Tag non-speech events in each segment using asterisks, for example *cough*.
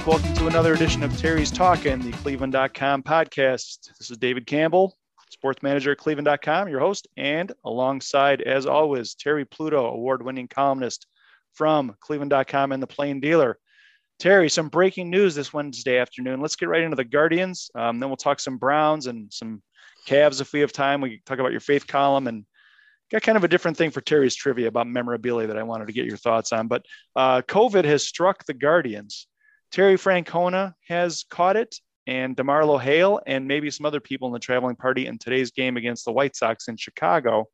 back. Welcome to another edition of Terry's Talkin', the Cleveland.com podcast. This is David Campbell, sports manager at Cleveland.com, your host, and alongside, as always, Terry Pluto, award winning columnist from Cleveland.com and the Plain Dealer. Terry, some breaking news this Wednesday afternoon. Let's get right into the Guardians. Um, then we'll talk some Browns and some Cavs if we have time. We talk about your faith column and got kind of a different thing for Terry's trivia about memorabilia that I wanted to get your thoughts on. But uh, COVID has struck the Guardians. Terry Francona has caught it, and DeMarlo Hale, and maybe some other people in the traveling party in today's game against the White Sox in Chicago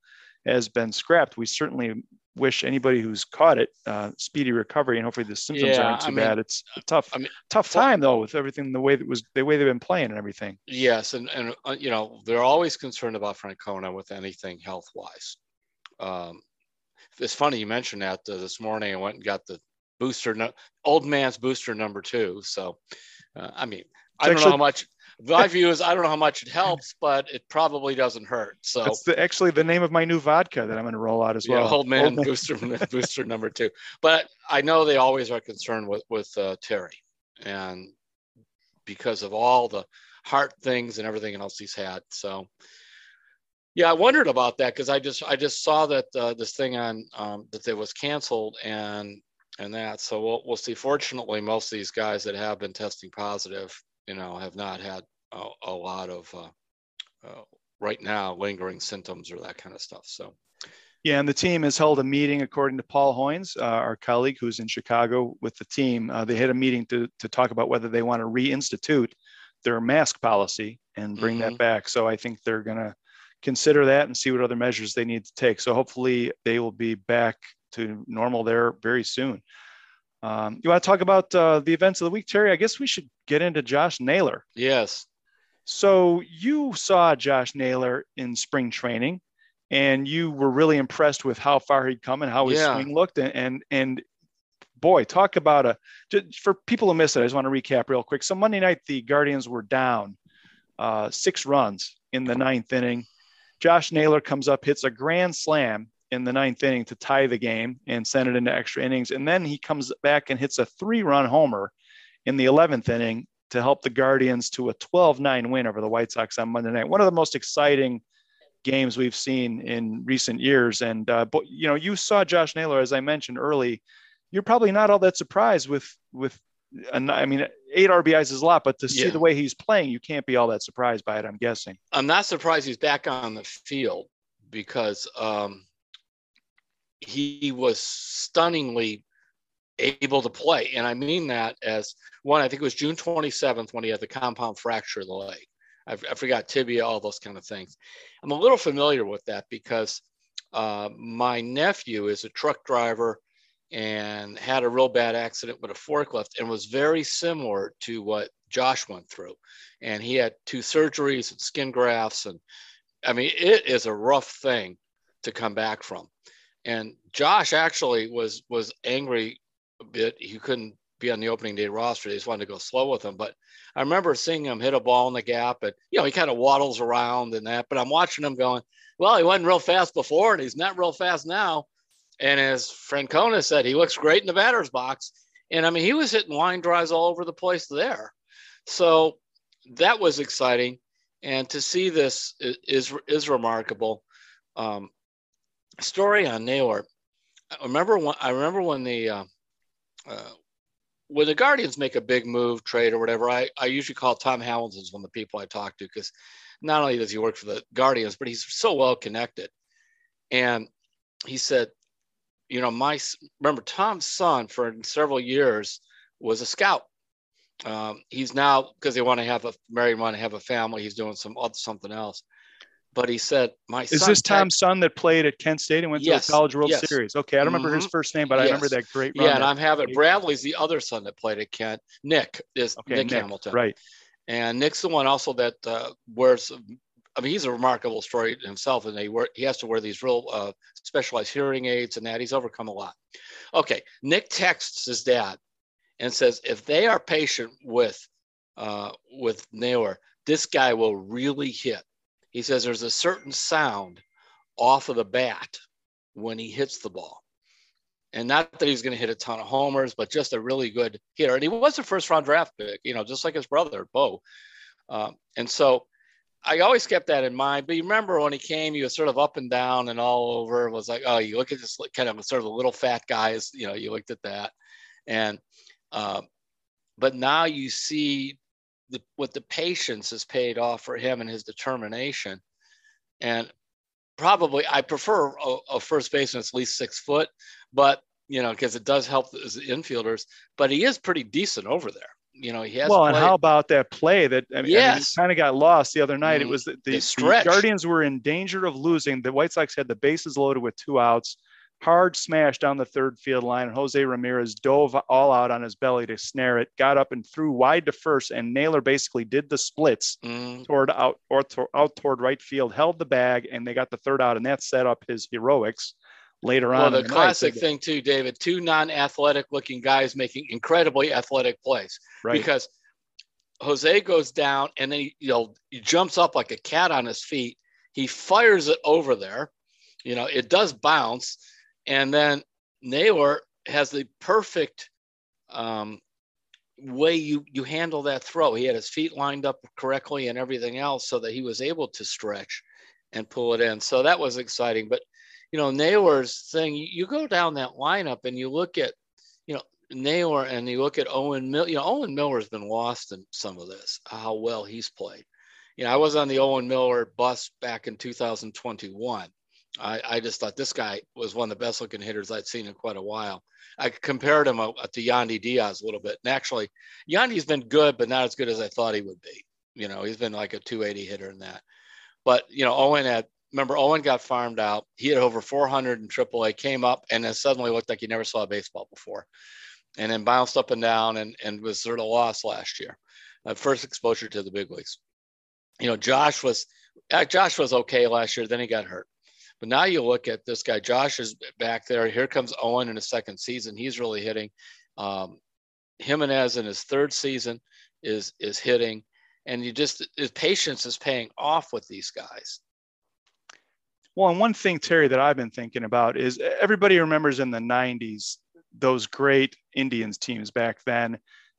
has been scrapped. We certainly wish anybody who's caught it uh, speedy recovery, and hopefully the symptoms Yeah, aren't too I mean, bad. It's a tough, I mean, tough time though with everything the way that was the way they've been playing and everything. Yes, and and uh, you know they're always concerned about Francona with anything health wise. Um, it's funny you mentioned that uh, this morning. I went and got the booster, no, old man's booster number two. So, uh, I mean, I don't know how much. My *laughs* view is I don't know how much it helps, but it probably doesn't hurt. So, That's the, actually the name of my new vodka that I'm going to roll out as yeah, well. old man *laughs* booster booster number two. But I know they always are concerned with with uh, Terry, and because of all the heart things and everything else he's had. So, yeah, I wondered about that because I just I just saw that uh, this thing on um, that it was canceled and and that. So we'll we'll see. Fortunately, most of these guys that have been testing positive, you know, have not had a, a lot of uh, uh, right now lingering symptoms or that kind of stuff. So. Yeah, and the team has held a meeting, according to Paul Hoynes, uh, our colleague who's in Chicago with the team. Uh, they had a meeting to, to talk about whether they want to reinstitute their mask policy and bring that Mhm. back. So I think they're going to consider that and see what other measures they need to take. So hopefully they will be back to normal there very soon. Um, you want to talk about uh, the events of the week, Terry? I guess we should get into Josh Naylor. Yes. So you saw Josh Naylor in spring training, and you were really impressed with how far he'd come and how his Yeah. swing looked. And, and and boy, talk about a for people who missed it. I just want to recap real quick. So Monday night, the Guardians were down uh, six runs in the ninth inning. Josh Naylor comes up, hits a grand slam in the ninth inning to tie the game and send it into extra innings. And then he comes back and hits a three-run homer in the 11th inning to help the Guardians to a 12-9 win over the White Sox on Monday night. One of the most exciting games we've seen in recent years. And uh, but you know, you saw Josh Naylor, as I mentioned early. You're probably not all that surprised with with. And I mean, eight RBIs is a lot, but to see Yeah. the way he's playing, you can't be all that surprised by it. I'm guessing. I'm not surprised he's back on the field because um, he was stunningly able to play. And I mean that as one, I think it was June 27th when he had the compound fracture of the leg. I, I forgot tibia, all those kind of things. I'm a little familiar with that because uh, my nephew is a truck driver and had a real bad accident with a forklift and was very similar to what Josh went through. And he had two surgeries and skin grafts. And I mean, it is a rough thing to come back from. And Josh actually was was angry a bit. He couldn't be on the opening day roster. They just wanted to go slow with him. But I remember seeing him hit a ball in the gap and, you know, he kind of waddles around and that. But I'm watching him going, well, he wasn't real fast before and he's not real fast now. And as Francona said, he looks great in the batter's box. And I mean, he was hitting line drives all over the place there. So that was exciting. And to see this i- is, is remarkable. Um, story on Naylor. I remember when I remember when the uh, uh, when the Guardians make a big move, trade or whatever. I, I usually call Tom Hamilton one of the people I talk to because not only does he work for the Guardians, but he's so well connected. And he said, you know, my remember Tom's son for several years was a scout. Um, he's now because they want to have a married, want to have a family. He's doing some something else. But he said, my Is son this Tom's son that played at Kent State and went Yes, to the College World yes. Series? Okay, I don't remember his Mhm. first name, but I remember that great run. Yeah, and I'm having Bradley's the other son that played at Kent. Nick is okay, Nick, Nick, Hamilton, right? and Nick's the one also that uh, wears. I mean, he's a remarkable story himself, and he wear, he has to wear these real uh, specialized hearing aids and that. He's overcome a lot. Okay, Nick texts his dad and says, if they are patient with uh, with Naylor, this guy will really hit. He says there's a certain sound off of the bat when he hits the ball. and not that he's going to hit a ton of homers, but just a really good hitter. And he was a first round draft pick, you know, just like his brother, Bo. Um, and so I always kept that in mind. But you remember when he came, he was sort of up and down and all over. It was like, oh, you look at this kind of sort of a little fat guys, you know, you looked at that. And, uh, but now you see the, what the patience has paid off for him and his determination. And probably I prefer a, a first baseman that's at least six foot, but you know, because it does help as infielders, but he is pretty decent over there. You know, he has. Well, and how about that play that I mean, yes. kind of got lost the other night? Mm-hmm. It was the, the, the, Guardians were in danger of losing. The White Sox had the bases loaded with two outs hard smash down the third field line. And Jose Ramirez dove all out on his belly to snare it, got up and threw wide to first, and Naylor basically did the splits mm. toward out or to, out toward right field, held the bag, and they got the third out, and that set up his heroics later well, on. Well, the classic night. thing too, David, two non-athletic looking guys making incredibly athletic plays right. because Jose goes down and then he, you know he jumps up like a cat on his feet. He fires it over there. You know, it does bounce and then Naylor has the perfect um, way you you handle that throw. He had his feet lined up correctly and everything else, so that he was able to stretch and pull it in. So that was exciting. But you know, Naylor's thing. You go down that lineup and you look at you know Naylor and you look at Owen Miller. You know, Owen Miller's been lost in some of this. How well he's played. You know, I was on the Owen Miller bus back in 2021 I, I just thought this guy was one of the best looking hitters I'd seen in quite a while. I compared him uh, to Yandy Diaz a little bit. And actually, Yandy's been good, but not as good as I thought he would be. You know, he's been like a 280 hitter in that. But, you know, Owen had, remember, Owen got farmed out. He had over 400 in AAA, came up, and then suddenly looked like he never saw baseball before. And then bounced up and down and, and was sort of lost last year. Uh, first exposure to the big leagues. You know, Josh was, uh, Josh was okay last year. Then he got hurt. But now you look at this guy, Josh is back there. Here comes Owen in his second season. He's really hitting. Um, Gimenez in his third season is is hitting, and you just his patience is paying off with these guys. Well, and one thing, Terry, that I've been thinking about is everybody remembers in the 90s those great Indians teams back then.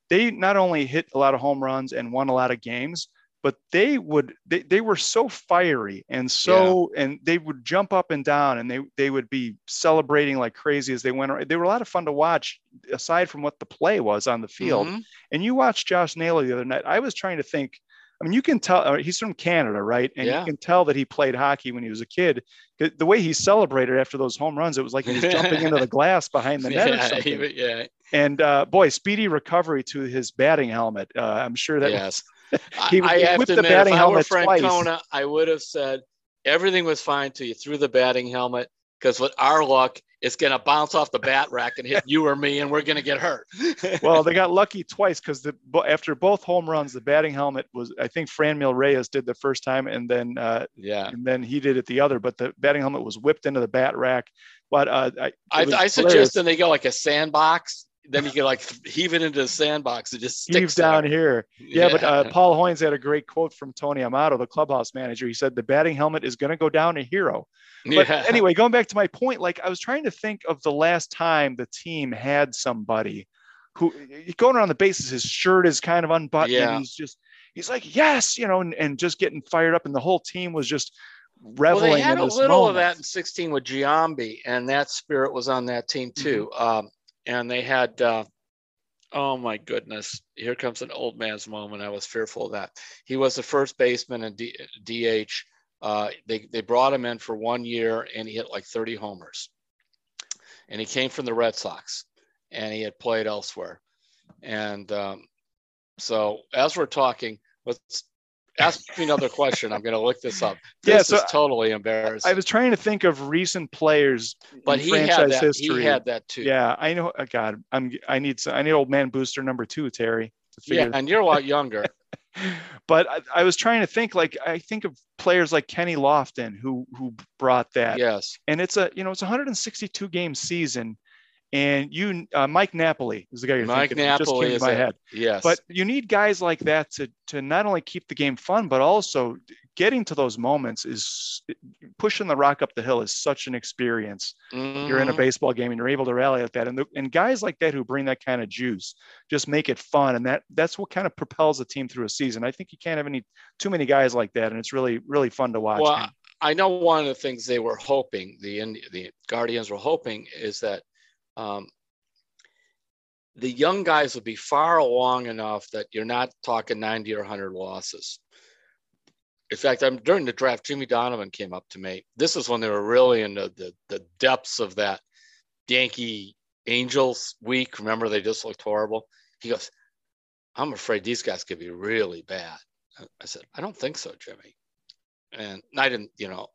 They not only hit a lot of home runs and won a lot of games, but they would they, they were so fiery and so yeah. and they would jump up and down and they they would be celebrating like crazy as they went around. they were a lot of fun to watch aside from what the play was on the field mm-hmm. and you watched josh naylor the other night i was trying to think I mean, you can tell uh, he's from Canada, right? And yeah. you can tell that he played hockey when he was a kid. The way he celebrated after those home runs, it was like he was jumping into the *laughs* glass behind the net yeah, or something. Yeah. And uh, boy, speedy recovery to his batting helmet. Uh, I'm sure that yes. *laughs* he, I, have to admit, if I were Francona, I would have said everything was fine till you threw the batting helmet because with our luck, it's going to bounce off the bat rack and hit you or me, and we're going to get hurt. *laughs* well, they got lucky twice because the after both home runs, the batting helmet was I think Franmil Reyes did the first time, and then uh, yeah, and then he did it the other. But the batting helmet was whipped into the bat rack. But uh, I, I, I suggest then they go like a sandbox then you can like heave it into the sandbox and just heave down here. Yeah, yeah. but uh, Paul Hoynes had a great quote from Tony Amato, the clubhouse manager. He said the batting helmet is going to go down a hero. But yeah. *laughs* anyway, going back to my point, like I was trying to think of the last time the team had somebody who going around the bases, his shirt is kind of unbuttoned. Yeah. And he's just he's like yes, you know, and, and just getting fired up, and the whole team was just reveling. Well, they had a little moment. of that in 16 with Giambi, and that spirit was on that team too. Mm-hmm. Um, and they had uh, oh my goodness here comes an old man's moment. I was fearful of that. He was the first baseman in D- dh uh, they, they brought him in for one year and he hit like 30 homers. And he came from the red sox and he had played elsewhere. And um, so as we're talking let's ask me another question. I'm going to look this up. This yeah, so is totally embarrassing. I was trying to think of recent players, but he had that. History. He had that too. Yeah, I know. Oh God, I'm. I need. I need old man booster number two, Terry. yeah, and you're a lot younger. *laughs* but I, I, was trying to think. Like I think of players like Kenny Lofton, who who brought that. Yes. And it's a you know it's a 162 game season, And you, uh, Mike Napoli is the guy you're Mike thinking. Napoli just came to my a- head. Yes. But you need guys like that to to not only keep the game fun, but also getting to those moments is pushing the rock up the hill is such an experience. You're in a Mhm. baseball game and you're able to rally like that, and the, and guys like that who bring that kind of juice just make it fun, and that that's what kind of propels a team through a season. I think you can't have any too many guys like that, and it's really really fun to watch. Well. I know one of the things they were hoping, the the Guardians were hoping, is that um, the young guys will be far along enough that you're not talking 90 or 100 losses. In fact, I'm during the draft, Jimmy Donovan came up to me. This is when they were really in the, the, the depths of that Yankee Angels week. Remember, they just looked horrible. He goes, I'm afraid these guys could be really bad. I said, I don't think so, Jimmy and I didn't, you know,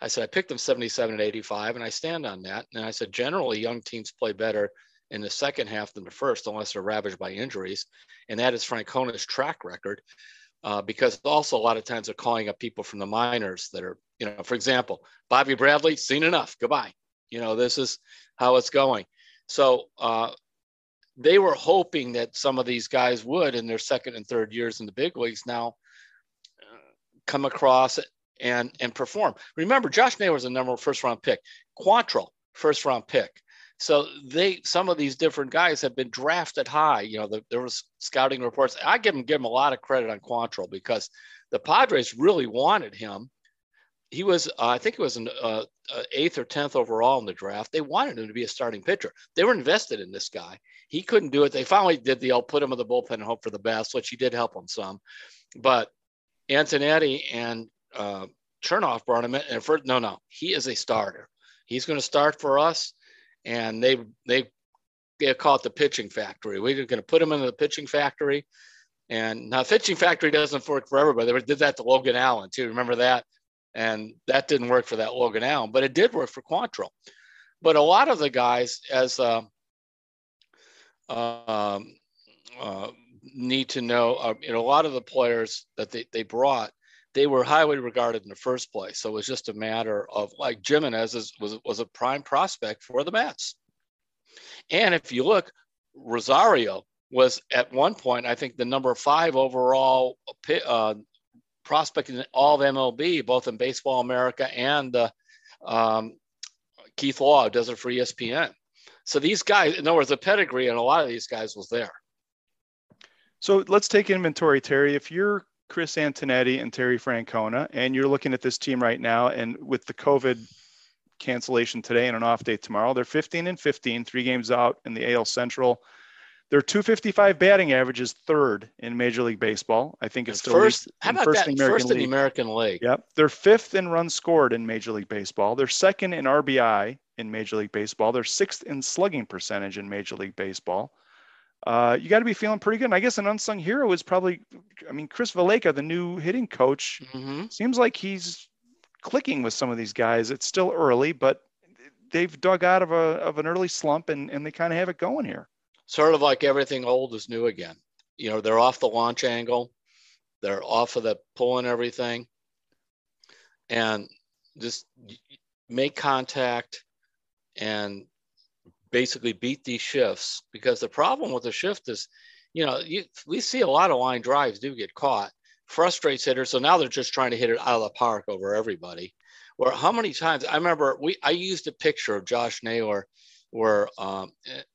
I said I picked them 77 and 85, and I stand on that. And I said generally young teams play better in the second half than the first, unless they're ravaged by injuries, and that is Francona's track record. Uh, because also a lot of times they're calling up people from the minors that are, you know, for example, Bobby Bradley, seen enough, goodbye. You know, this is how it's going. So uh, they were hoping that some of these guys would in their second and third years in the big leagues now come across and and perform. Remember, Josh Naylor was a number first round pick. Quantrill, first round pick. So they some of these different guys have been drafted high. You know, the, there was scouting reports. I give him give him a lot of credit on Quantrill because the Padres really wanted him. He was, uh, I think it was an uh, uh, eighth or tenth overall in the draft. They wanted him to be a starting pitcher. They were invested in this guy. He couldn't do it. They finally did the "I'll put him in the bullpen and hope for the best," which he did help him some. But Antonetti and uh, Chernoff brought him in. And first, no, no, he is a starter. He's going to start for us. And they they they call it the pitching factory. We're going to put him in the pitching factory. And now, pitching factory doesn't work for everybody. They did that to Logan Allen too. Remember that? And that didn't work for that Logan Allen, but it did work for Quantrill. But a lot of the guys, as uh, um, uh, need to know, uh, you know, a lot of the players that they, they brought, they were highly regarded in the first place. So it was just a matter of like Gimenez is, was, was a prime prospect for the Mets. And if you look, Rosario was at one point, I think the number five overall uh, prospect in all of MLB, both in Baseball America and uh, um, Keith Law does it for ESPN. So these guys, in other words, the pedigree and a lot of these guys was there. So let's take inventory, Terry. If you're Chris Antonetti and Terry Francona, and you're looking at this team right now, and with the COVID cancellation today and an off day tomorrow, they're 15 and 15, three games out in the AL Central. Their 255 batting average is third in Major League Baseball. I think it's still first. How in about first that? in American first in the. American League. Yep. They're fifth in runs scored in Major League Baseball. They're second in RBI in Major League Baseball. They're sixth in slugging percentage in Major League Baseball. Uh, you got to be feeling pretty good. And I guess an unsung hero is probably, I mean, Chris Valaika, the new hitting coach, hmm seems like he's clicking with some of these guys. It's still early, but they've dug out of a of an early slump and, and they kind of have it going here. Sort of like everything old is new again. You know, they're off the launch angle, they're off of the pulling everything, and just make contact and basically beat these shifts because the problem with the shift is, you know, you, we see a lot of line drives do get caught, frustrates hitters. So now they're just trying to hit it out of the park over everybody. Where how many times I remember we I used a picture of Josh Naylor where um,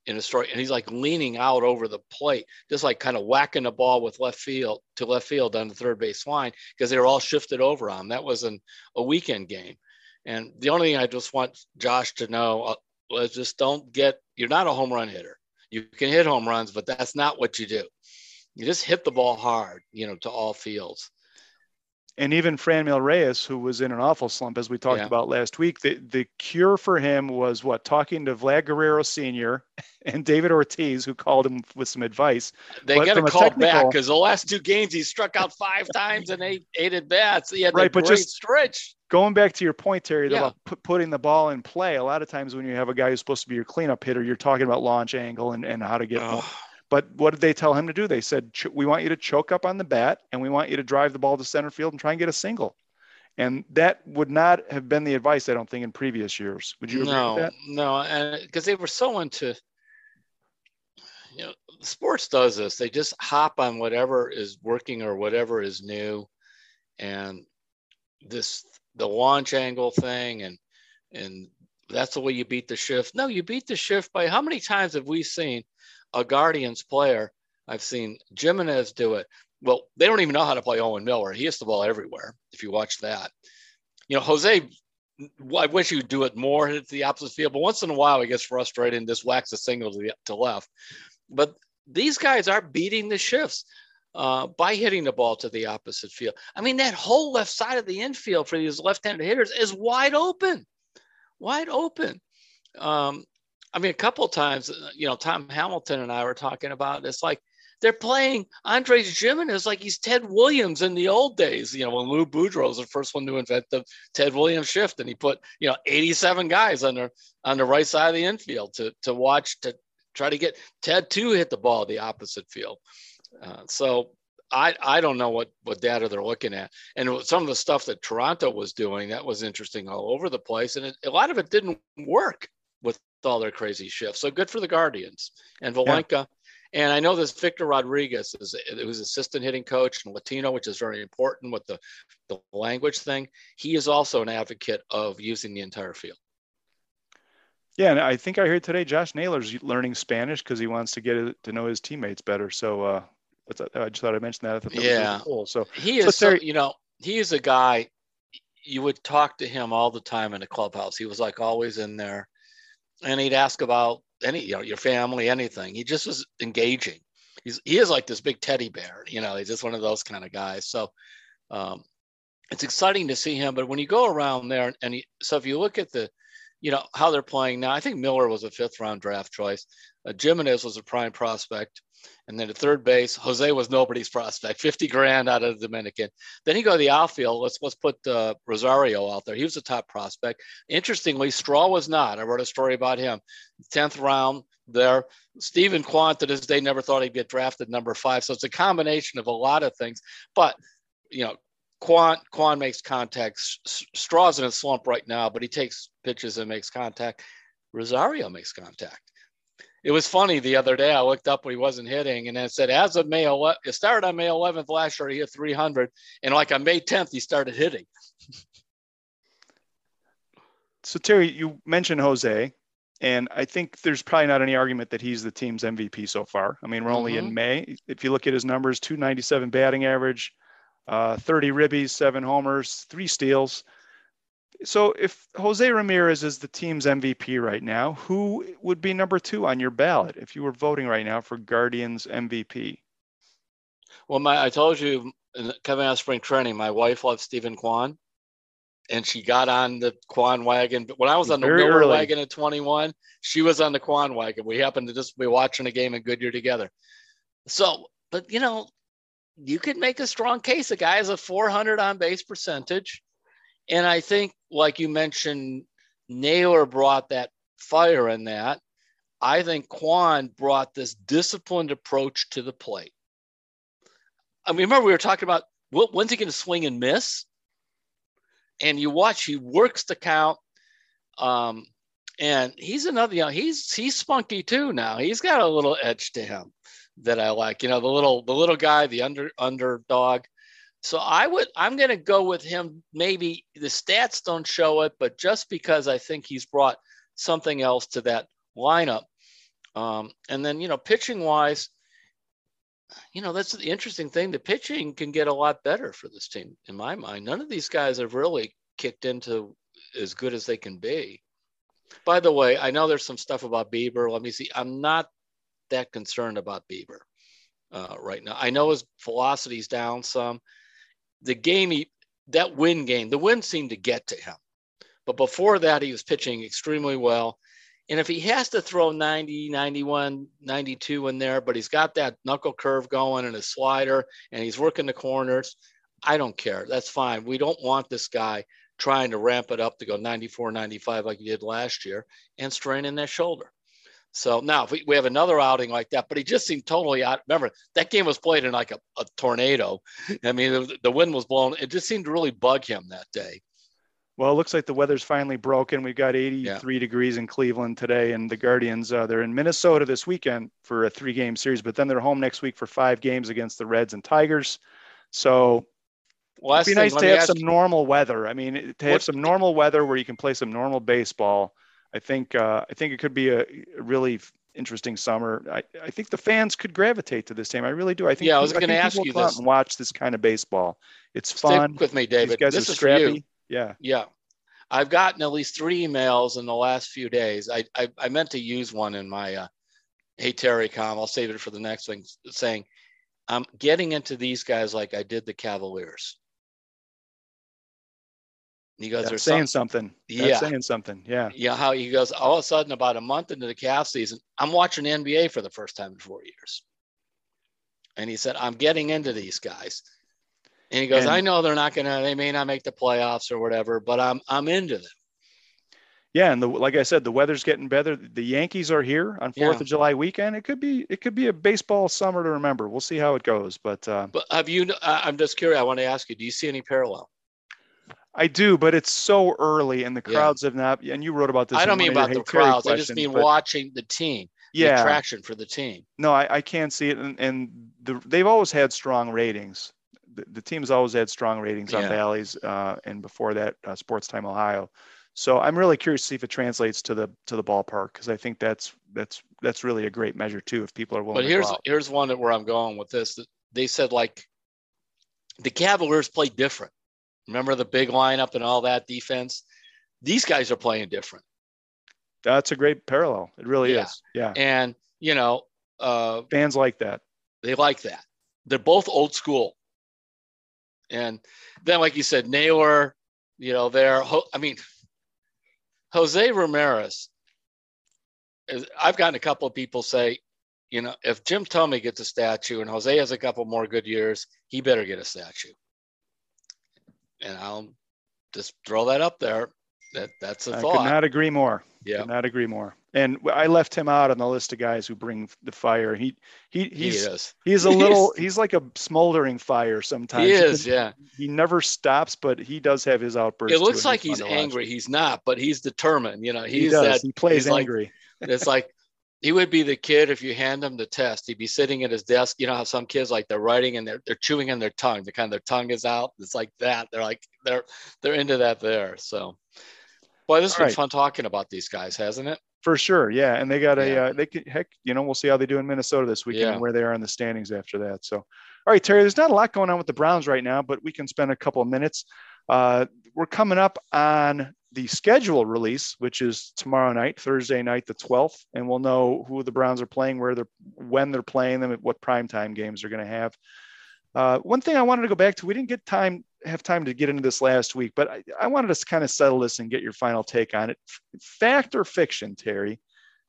in a story and he's like leaning out over the plate, just like kind of whacking the ball with left field to left field on the third base line because they were all shifted over on. That was an, a weekend game. And the only thing I just want Josh to know uh, was just don't get, you're not a home run hitter. You can hit home runs, but that's not what you do. You just hit the ball hard, you know, to all fields. And even Franmil Reyes, who was in an awful slump, as we talked Yeah. about last week, the, the cure for him was what? Talking to Vlad Guerrero Sr. *laughs* and David Ortiz, who called him with some advice. They got to call back because the last two games he struck out five times and eight eight at bats. He had Right, but great just- stretch. Going back to your point, Terry, Yeah. about pu- putting the ball in play, a lot of times when you have a guy who's supposed to be your cleanup hitter, you're talking about launch angle and, and how to get more. But what did they tell him to do? They said, "Ch- we want you to choke up on the bat and we want you to drive the ball to center field and try and get a single. And that would not have been the advice, I don't think, in previous years. Would you agree no, with that? No, and because they were so into, you know, sports does this. They just hop on whatever is working or whatever is new, and this the launch angle thing, and and that's the way you beat the shift. No, you beat the shift by how many times have we seen a Guardians player? I've seen Gimenez do it. Well, they don't even know how to play Owen Miller. He hits the ball everywhere. If you watch that, you know, Jose, I wish would do it more at the opposite field, but once in a while he gets frustrated and just whacks a single to, the, to left. But these guys are beating the shifts uh, by hitting the ball to the opposite field. I mean, that whole left side of the infield for these left-handed hitters is wide open, wide open. Um, I mean, a couple times, uh, you know, Tom Hamilton and I were talking about it's like they're playing Andres Gimenez like he's Ted Williams in the old days. You know, when Lou Boudreau was the first one to invent the Ted Williams shift, and he put you know 87 guys on the on the right side of the infield to to watch to try to get Ted to hit the ball the opposite field. Uh, so I I don't know what what data they're looking at, and some of the stuff that Toronto was doing that was interesting all over the place, and it, a lot of it didn't work with all their crazy shifts. So good for the Guardians and Valaika. Yeah. And I know this Victor Rodriguez is who's assistant hitting coach and Latino, which is very important with the, the language thing. He is also an advocate of using the entire field. Yeah, and I think I heard today Josh Naylor's learning Spanish because he wants to get to know his teammates better. So uh, I just thought I mentioned that. I thought that yeah, really cool. So he is, so, you know, he is a guy. You would talk to him all the time in the clubhouse. He was like always in there, and he'd ask about any you know your family anything. He just was engaging. He's he is like this big teddy bear you know he's just one of those kind of guys. So um, it's exciting to see him. But when you go around there and he, so if you look at the you know how they're playing now i think miller was a fifth round draft choice uh, Gimenez was a prime prospect and then at third base, Jose was nobody's prospect, *laughs* 50 grand out of the Dominican. Then you go to the outfield. Let's let's put uh, Rosario out there. He was a top prospect. Interestingly, Straw was not. I wrote a story about him. 10th round there. Steven Kwan to this day never thought he'd get drafted number five. So it's a combination of a lot of things. But, you know, Kwan, Kwan makes contact. Straw's in a slump right now, but he takes pitches and makes contact. Rosario makes contact it was funny the other day. I looked up when he wasn't hitting, and it said as of May 11th, it started on May 11th last year. He hit 300, and like on May 10th, he started hitting. so Terry, you mentioned Jose, and I think there's probably not any argument that he's the team's MVP so far. I mean, we're only mm-hmm. in May. If you look at his numbers, 297 batting average, uh, 30 ribbies, seven homers, three steals. So if Jose Ramirez is the team's MVP right now, who would be number two on your ballot if you were voting right now for Guardians MVP? Well, my I told you coming out of spring training, my wife loves Steven Kwan, and she got on the Kwan wagon. But when I was on the Very Miller early. wagon at 21, she was on the Kwan wagon. We happened to just be watching a game in Goodyear together. So, but you know, you could make a strong case. A guy has a 400 on base percentage. And I think, like you mentioned, Naylor brought that fire in that. I think Kwan brought this disciplined approach to the plate. I mean, remember we were talking about when's he going to swing and miss? And you watch, he works the count. Um, and he's another, you know, he's he's spunky too now. He's got a little edge to him that I like. You know, the little the little guy, the under underdog. So I would I'm going to go with him. Maybe the stats don't show it, but just because I think he's brought something else to that lineup. Um, and then you know, pitching wise, you know that's the interesting thing. The pitching can get a lot better for this team, in my mind. None of these guys have really kicked into as good as they can be. By the way, I know there's some stuff about Bieber. Let me see. I'm not that concerned about Bieber uh, right now. I know his velocity's down some the game he that win game, the win seemed to get to him. But before that, he was pitching extremely well. And if he has to throw 90, 91, 92 in there, but he's got that knuckle curve going and a slider and he's working the corners, I don't care. That's fine. We don't want this guy trying to ramp it up to go 94, 95 like he did last year and straining that shoulder. So now if we, we have another outing like that, but he just seemed totally out. Remember, that game was played in like a, a tornado. I mean, the, the wind was blowing. It just seemed to really bug him that day. Well, it looks like the weather's finally broken. We've got 83 yeah. degrees in Cleveland today, and the Guardians uh, they're in Minnesota this weekend for a three-game series, but then they're home next week for five games against the Reds and Tigers. So well, it'd be nice to have some you, normal weather. I mean, to have some normal weather where you can play some normal baseball. I think uh, I think it could be a, really interesting summer. I, I think the fans could gravitate to this team. I really do. I think yeah, I was going to ask you this. And watch this kind of baseball. It's fun. Stick with me, David. this is scrappy. for you. Yeah. Yeah. I've gotten at least three emails in the last few days. I, I, I meant to use one in my, uh, hey, Terry, com, I'll save it for the next thing, saying, I'm getting into these guys like I did the Cavaliers. He goes, "They're saying something. That's yeah, saying something. Yeah, yeah." How he goes, all of a sudden, about a month into the Cavs season, I'm watching NBA for the first time in four years, and he said, "I'm getting into these guys." And he goes, and, I know they're not gonna, they may not make the playoffs or whatever, but I'm I'm into them. Yeah, and the, like I said, the weather's getting better. The Yankees are here on Fourth yeah. of July weekend. It could be it could be a baseball summer to remember. We'll see how it goes. But uh, but have you? I'm just curious. I want to ask you. Do you see any parallel? I do, but it's so early, and the crowds yeah. have not. And you wrote about this. I don't mean about the crowds. I just mean watching the team. Yeah, the attraction for the team. No, I, I can't see it, and, and the, they've always had strong ratings the, the team's always had strong ratings on Bally's uh, and before that, uh, Sports Time Ohio. So I'm really curious to see if it translates to the to the ballpark because I think that's that's that's really a great measure too if people are willing. But here's here's one that where I'm going with this. They said like the Cavaliers play different. Remember the big lineup and all that defense. These guys are playing different. That's a great parallel. It really yeah. is. Yeah. And you know, uh, fans like that. They like that. They're both old school. And then, like you said, Naylor, you know, there. I mean, Jose Ramirez. I've gotten a couple of people say, you know, if Jim Thome gets a statue and Jose has a couple more good years, he better get a statue. And I'll just throw that up there. That that's a I thought. I could not agree more. Yeah, could not agree more and I left him out on the list of guys who bring the fire. He he he's he he's a little he's like a smoldering fire sometimes. He is, yeah. He never stops, but he does have his outbursts. It looks like he's angry. He's not, but he's determined. You know, he's he that he plays angry. Like, it's like he would be the kid if you hand him the test. He'd be sitting at his desk. You know how some kids like they're writing and they're they're chewing on their tongue. The kind of their tongue is out. It's like that. They're like they're they're into that there. So, boy, this has been right. fun talking about these guys, hasn't it? For sure, yeah, and they got a yeah. uh, they could heck, you know, we'll see how they do in Minnesota this weekend yeah. and where they are in the standings after that. So, all right, Terry, there's not a lot going on with the Browns right now, but we can spend a couple of minutes. Uh, we're coming up on the schedule release, which is tomorrow night, Thursday night, the 12th, and we'll know who the Browns are playing, where they're, when they're playing them, what primetime games they're going to have. Uh, one thing I wanted to go back to, we didn't get time have time to get into this last week, but I, I wanted to kind of settle this and get your final take on it. Fact or fiction, Terry,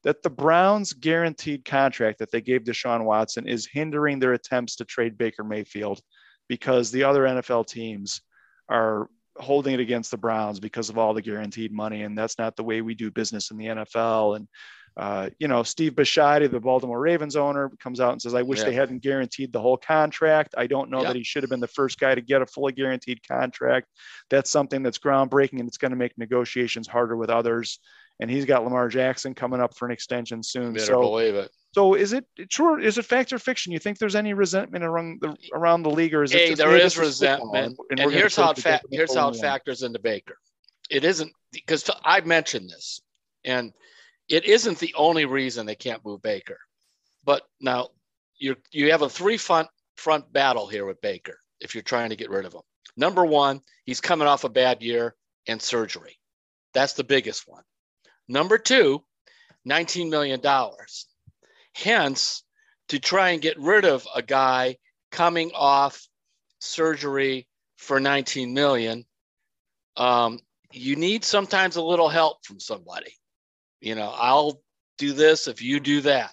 that the Browns' guaranteed contract that they gave Deshaun Watson is hindering their attempts to trade Baker Mayfield because the other NFL teams are holding it against the Browns because of all the guaranteed money, and that's not the way we do business in the NFL. And uh, you know, Steve Bisciotti, the Baltimore Ravens owner, comes out and says, I wish yeah. they hadn't guaranteed the whole contract. I don't know that he should have been the first guy to get a fully guaranteed contract. That's something that's groundbreaking and it's going to make negotiations harder with others. And he's got Lamar Jackson coming up for an extension soon. Better so, believe it. So is it true? Is it fact or fiction? You think there's any resentment around the around the league, or is hey, it there is resentment? And, and here's how it fa- here's how it factors into Baker. It isn't because I mentioned this, and it isn't the only reason they can't move Baker. But now you you have a three front front battle here with Baker if you're trying to get rid of him. Number one, he's coming off a bad year and surgery. That's the biggest one. Number two, $19 million. Hence, to try and get rid of a guy coming off surgery for 19 million, um, you need sometimes a little help from somebody you know, I'll do this if you do that.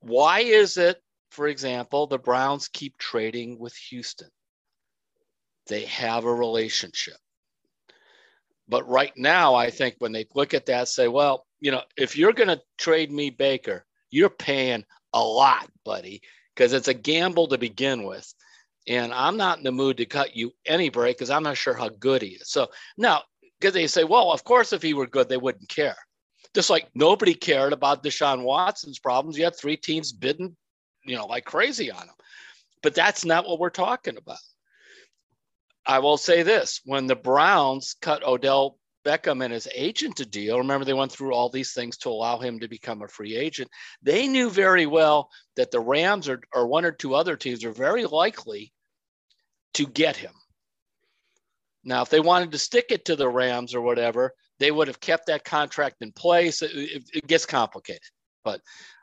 Why is it, for example, the Browns keep trading with Houston? They have a relationship. But right now, I think when they look at that, say, well, you know, if you're going to trade me Baker, you're paying a lot, buddy, because it's a gamble to begin with. And I'm not in the mood to cut you any break because I'm not sure how good he is. So now, because they say, well, of course, if he were good, they wouldn't care. Just like nobody cared about Deshaun Watson's problems. You had three teams bidding, you know, like crazy on him. But that's not what we're talking about. I will say this when the Browns cut Odell Beckham and his agent to deal, remember they went through all these things to allow him to become a free agent. They knew very well that the Rams or, or one or two other teams are very likely to get him. Now, if they wanted to stick it to the Rams or whatever, they would have kept that contract in place. It, it, it gets complicated, but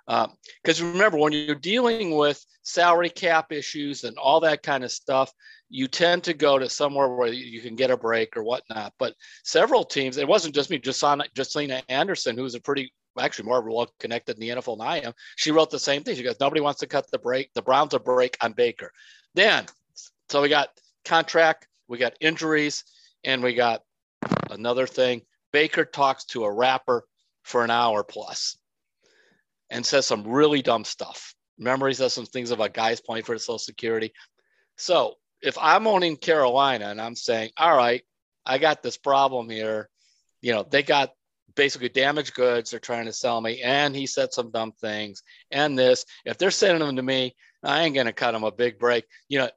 because um, remember, when you're dealing with salary cap issues and all that kind of stuff, you tend to go to somewhere where you can get a break or whatnot. But several teams, it wasn't just me, Josina Anderson, who's a pretty actually more well connected in the NFL than I am. She wrote the same thing. She goes, nobody wants to cut the break. The Browns a break on Baker. Then, so we got contract, we got injuries, and we got another thing. Baker talks to a rapper for an hour plus and says some really dumb stuff. Remember, he says some things about guys playing for the Social Security. So if I'm owning Carolina and I'm saying, all right, I got this problem here, you know, they got basically damaged goods they're trying to sell me, and he said some dumb things, and this. If they're sending them to me, I ain't gonna cut them a big break. You know,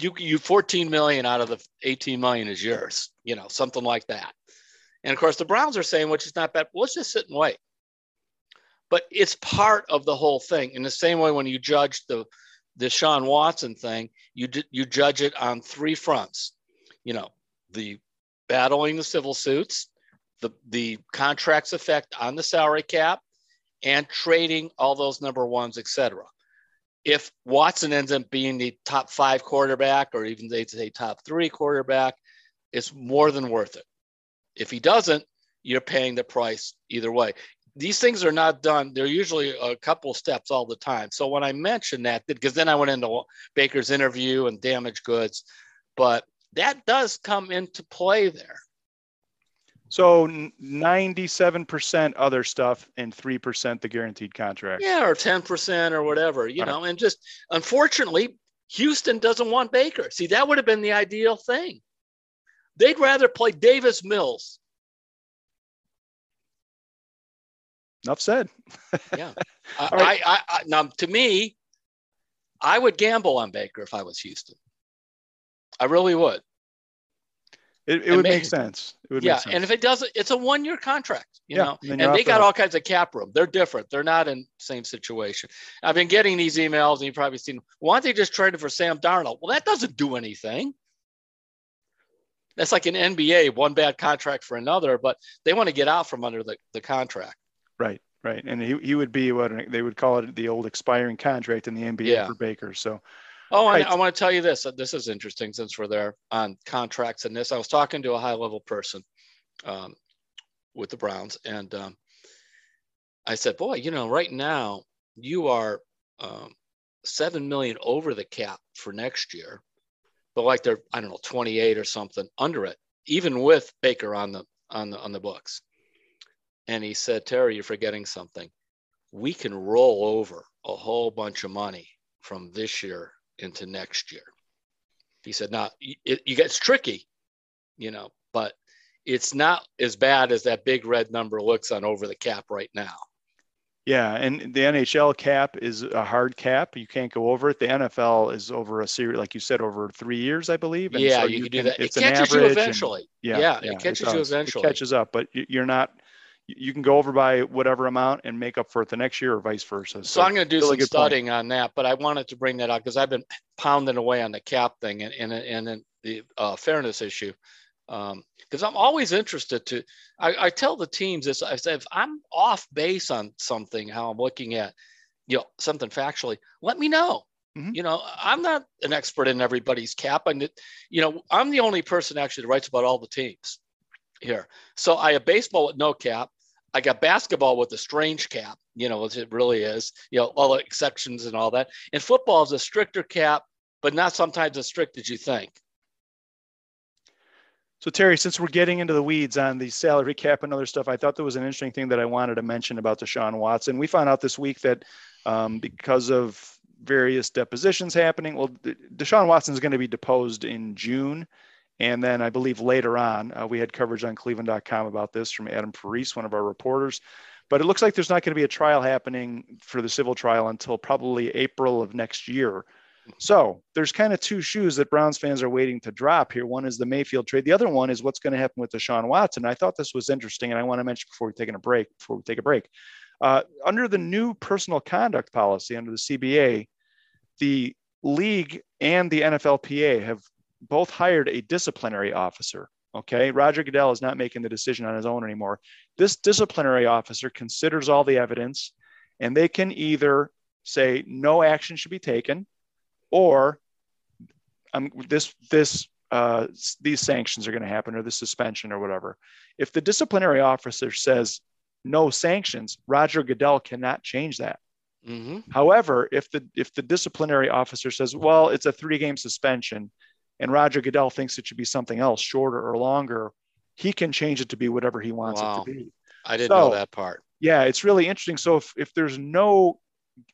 you you 14 million out of the 18 million is yours. You know, something like that. And of course, the Browns are saying, which is not bad. Well, let's just sit and wait. But it's part of the whole thing. In the same way, when you judge the Deshaun Watson thing, you you judge it on three fronts. You know, the battling the civil suits, the the contracts effect on the salary cap, and trading all those number ones, etc. If Watson ends up being the top five quarterback, or even they say top three quarterback, it's more than worth it. If he doesn't, you're paying the price either way these things are not done. They're usually a couple steps all the time. So when I mentioned that, because then I went into Baker's interview and damaged goods, but that does come into play there. So 97% other stuff and 3% the guaranteed contract. Yeah, or 10% or whatever, you know, and just unfortunately, Houston doesn't want Baker. See, that would have been the ideal thing. They'd rather play Davis Mills enough said. yeah. *laughs* I, right. I, I, now, to me, I would gamble on Baker if I was Houston. I really would. It, it would make sense. It would yeah, sense. and if it doesn't, it's a one-year contract, you yeah, know. And, and they got all kinds of cap room. They're different. They're not in same situation. I've been getting these emails, and you've probably seen. Why don't they just trade it for Sam Darnold? Well, that doesn't do anything. That's like an NBA, one bad contract for another, but they want to get out from under the, the contract. Right, right, and he, he would be what they would call it the old expiring contract in the NBA yeah. for Baker. So, oh, right. I, want to tell you this. This is interesting since we're there on contracts and this. I was talking to a high level person um, with the Browns, and um, I said, "Boy, you know, right now you are um, seven million over the cap for next year, but like they're I don't know twenty eight or something under it, even with Baker on the on the on the books." And he said, Terry, you're forgetting something. We can roll over a whole bunch of money from this year into next year. He said, now it, it gets tricky, you know, but it's not as bad as that big red number looks on over the cap right now. Yeah, and the NHL cap is a hard cap. You can't go over it. The NFL is over a series, like you said, over three years, I believe. And yeah, so you, you, can do that. It's it catches you eventually. And, yeah, yeah, yeah, it catches it you eventually. It catches up, but you're not you can go over by whatever amount and make up for it the next year or vice versa. So, so I'm going to do some studying point. on that, but I wanted to bring that up because I've been pounding away on the cap thing and and, and the uh, fairness issue. Because um, I'm always interested to, I, I, tell the teams this. I say if I'm off base on something, how I'm looking at, you know, something factually, let me know. Mm-hmm. You know, I'm not an expert in everybody's cap, and you know, I'm the only person actually that writes about all the teams here. So I have baseball with no cap. I got basketball with a strange cap, you know, it really is, you know, all the exceptions and all that. And football is a stricter cap, but not sometimes as strict as you think. So Terry, since we're getting into the weeds on the salary cap and other stuff, I thought there was an interesting thing that I wanted to mention about Deshaun Watson. We found out this week that um, because of various depositions happening, well, Deshaun Watson is going to be deposed in June. And then I believe later on, uh, we had coverage on cleveland.com about this from Adam Ferrise, one of our reporters. But it looks like there's not going to be a trial happening for the civil trial until probably April of next year. So there's kind of two shoes that Browns fans are waiting to drop here. One is the Mayfield trade. The other one is what's going to happen with Deshaun Watson. I thought this was interesting, and I want to mention before we take a break. Before we take a break, uh, under the new personal conduct policy under the CBA, the league and the NFLPA have both hired a disciplinary officer. Okay, Roger Goodell is not making the decision on his own anymore. This disciplinary officer considers all the evidence, and they can either say no action should be taken or um, this this uh, these sanctions are going to happen or the suspension or whatever. If the disciplinary officer says no sanctions, Roger Goodell cannot change that. Mm-hmm. However, if the if the disciplinary officer says, well, it's a three game suspension, and Roger Goodell thinks it should be something else, shorter or longer, he can change it to be whatever he wants wow. it to be. I didn't so, know that part. Yeah, it's really interesting. So if if there's no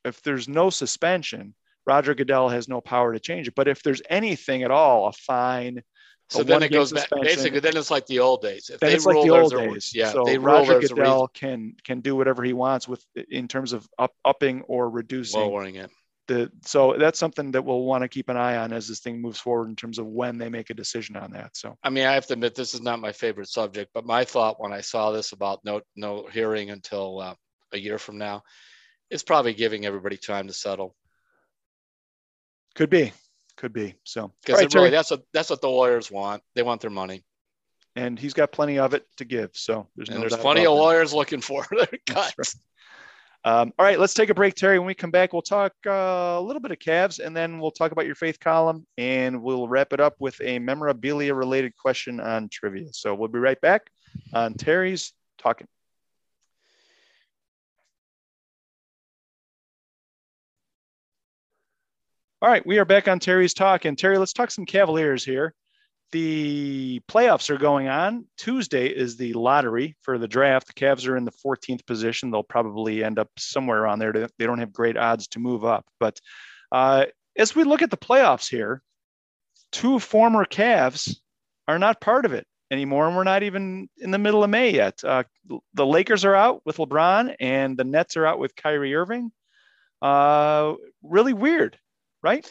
if there's no suspension, Roger Goodell has no power to change it. But if there's anything at all, a fine. So then it goes back. Basically, then it's like the old days. If then it's like the old days. yeah. So they Roger Goodell can can do whatever he wants with in terms of up, upping or reducing. Lowering it. The, so that's something that we'll want to keep an eye on as this thing moves forward in terms of when they make a decision on that. So I mean, I have to admit this is not my favorite subject, but my thought when I saw this about no no hearing until uh, a year from now, it's probably giving everybody time to settle. Could be, could be. So because right, really that's what that's what the lawyers want. They want their money, and he's got plenty of it to give. So there's and no there's plenty of lawyers looking for *laughs* their cuts. Right. Um, all right, let's take a break, Terry. When we come back, we'll talk uh, a little bit of Cavs, and then we'll talk about your faith column, and we'll wrap it up with a memorabilia-related question on trivia. So we'll be right back on Terry's talking. All right, we are back on Terry's talk. And Terry, let's talk some Cavaliers here. The playoffs are going on. Tuesday is the lottery for the draft. The Cavs are in the 14th position. They'll probably end up somewhere around there. They don't have great odds to move up. But uh, as we look at the playoffs here, two former Cavs are not part of it anymore. And we're not even in the middle of May yet. Uh, the Lakers are out with LeBron, and the Nets are out with Kyrie Irving. Uh, really weird right?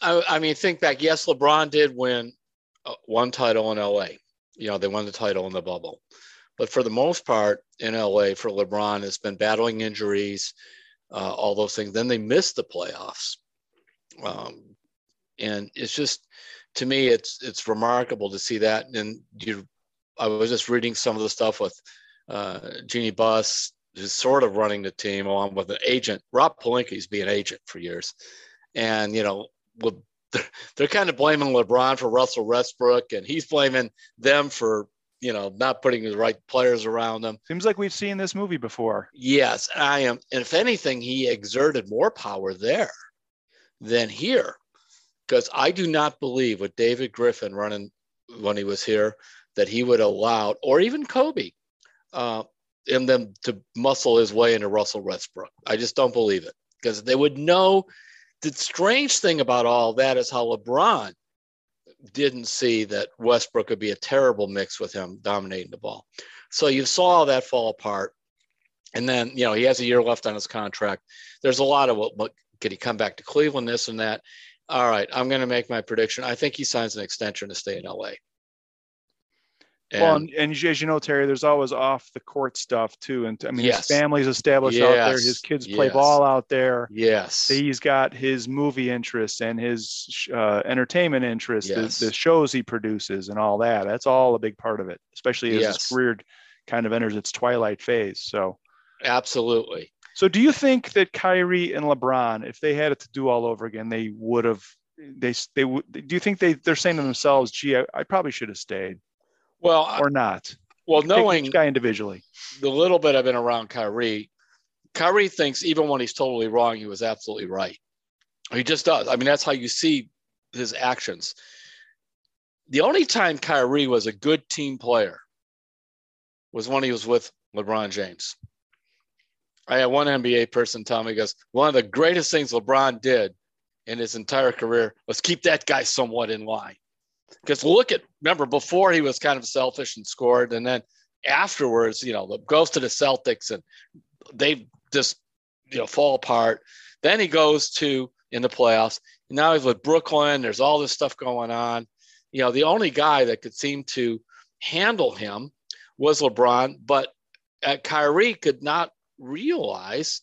I, I mean, think back. Yes, LeBron did win one title in LA. You know, they won the title in the bubble. But for the most part in LA, for LeBron, it's been battling injuries, uh, all those things. Then they missed the playoffs. Um, and it's just, to me, it's it's remarkable to see that. And you, I was just reading some of the stuff with uh, Jeanie Buss, who's sort of running the team along with an agent. Rob Pelinka's been an agent for years and you know they're, they're kind of blaming LeBron for Russell Westbrook, and he's blaming them for you know not putting the right players around them. Seems like we've seen this movie before. Yes, I am. And if anything, he exerted more power there than here, because I do not believe with David Griffin running when he was here that he would allow, or even Kobe, uh, in them to muscle his way into Russell Westbrook. I just don't believe it because they would know the strange thing about all that is how LeBron didn't see that Westbrook would be a terrible mix with him dominating the ball. So you saw that fall apart. And then, you know, he has a year left on his contract. There's a lot of what, what could he come back to Cleveland, this and that. All right, I'm going to make my prediction. I think he signs an extension to stay in LA. And, well, and, and, as you know, Terry, there's always off the court stuff too. And I mean, yes. his family's established yes. out there. His kids play yes. ball out there. Yes. He's got his movie interests and his uh, entertainment interests, the, the, shows he produces and all that. That's all a big part of it, especially as his career kind of enters its twilight phase. So, absolutely. So, do you think that Kyrie and LeBron, if they had it to do all over again, they would have? They they would. Do you think they they're saying to themselves, "Gee, I, I probably should have stayed." Well, or not. Well, knowing guy individually, the little bit I've been around Kyrie, Kyrie thinks even when he's totally wrong, he was absolutely right. He just does. I mean, that's how you see his actions. the only time Kyrie was a good team player was when he was with LeBron James. I had one NBA person tell me, goes, one of the greatest things LeBron did in his entire career was keep that guy somewhat in line. Because look at, remember, before he was kind of selfish and scored, and then afterwards, you know, goes to the Celtics and they just, you know, fall apart. Then he goes to in the playoffs. Now he's with Brooklyn. There's all this stuff going on. You know, the only guy that could seem to handle him was LeBron, but uh, Kyrie could not realize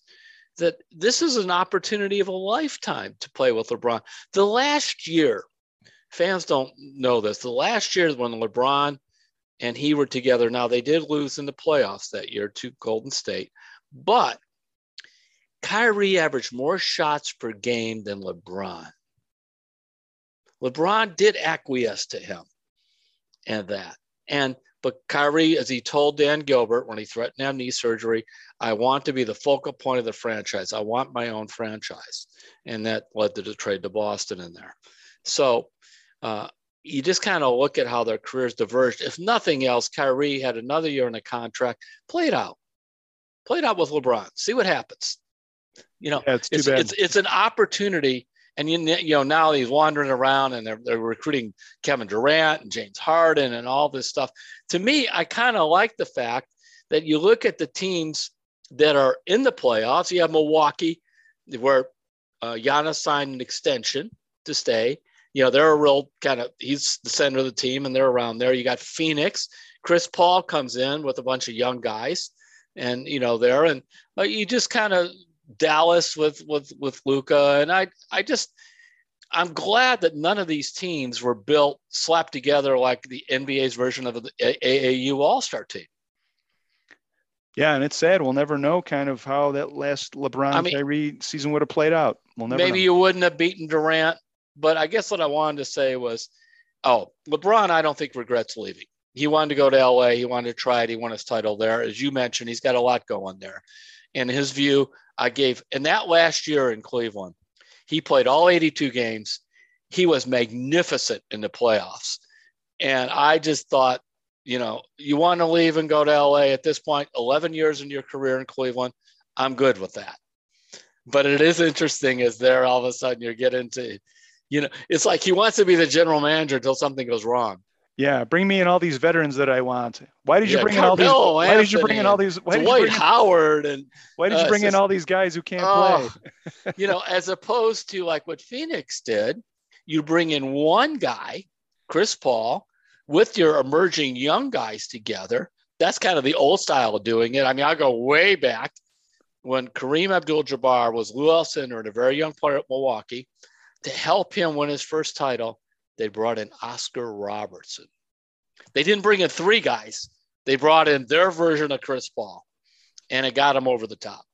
that this is an opportunity of a lifetime to play with LeBron. The last year, fans don't know this. The last year when LeBron and he were together. Now they did lose in the playoffs that year to Golden State, but Kyrie averaged more shots per game than LeBron. LeBron did acquiesce to him and that. And but Kyrie, as he told Dan Gilbert when he threatened to have knee surgery, I want to be the focal point of the franchise. I want my own franchise. And that led to the trade to Boston in there. So uh, you just kind of look at how their careers diverged. If nothing else, Kyrie had another year in a contract, play it out, play it out with LeBron, see what happens. You know, yeah, it's, it's, it's, it's an opportunity. And you, you know now he's wandering around and they're, they're recruiting Kevin Durant and James Harden and all this stuff. To me, I kind of like the fact that you look at the teams that are in the playoffs. You have Milwaukee, where uh, Giannis signed an extension to stay you know, they're a real kind of he's the center of the team and they're around there. You got Phoenix, Chris Paul comes in with a bunch of young guys, and you know there and uh, you just kind of Dallas with with with Luka, and I I just I'm glad that none of these teams were built slapped together like the NBA's version of the AAU All Star team. Yeah, and it's sad. We'll never know kind of how that last LeBron I mean, Kyrie season would have played out. We'll never. Maybe know. you wouldn't have beaten Durant but I guess what I wanted to say was, oh, LeBron, I don't think regrets leaving. He wanted to go to LA. He wanted to try it. He won his title there. As you mentioned, he's got a lot going there. In his view, I gave, in that last year in Cleveland, he played all 82 games. He was magnificent in the playoffs. And I just thought, you know, you want to leave and go to LA at this point, 11 years in your career in Cleveland. I'm good with that. But it is interesting as there all of a sudden you get into you know, it's like he wants to be the general manager until something goes wrong. Yeah, bring me in all these veterans that I want. Why did you yeah, bring in all these? Why did you bring in all these? Why did Dwight Howard and why did you uh, bring in all these guys who can't oh, play? *laughs* you know, as opposed to like what Phoenix did, you bring in one guy, Chris Paul, with your emerging young guys together. That's kind of the old style of doing it. I mean, I go way back when Kareem Abdul-Jabbar was Lou Alcindor and a very young player at Milwaukee to help him win his first title, they brought in Oscar Robertson. They didn't bring in three guys, they brought in their version of Chris Paul, and it got him over the top.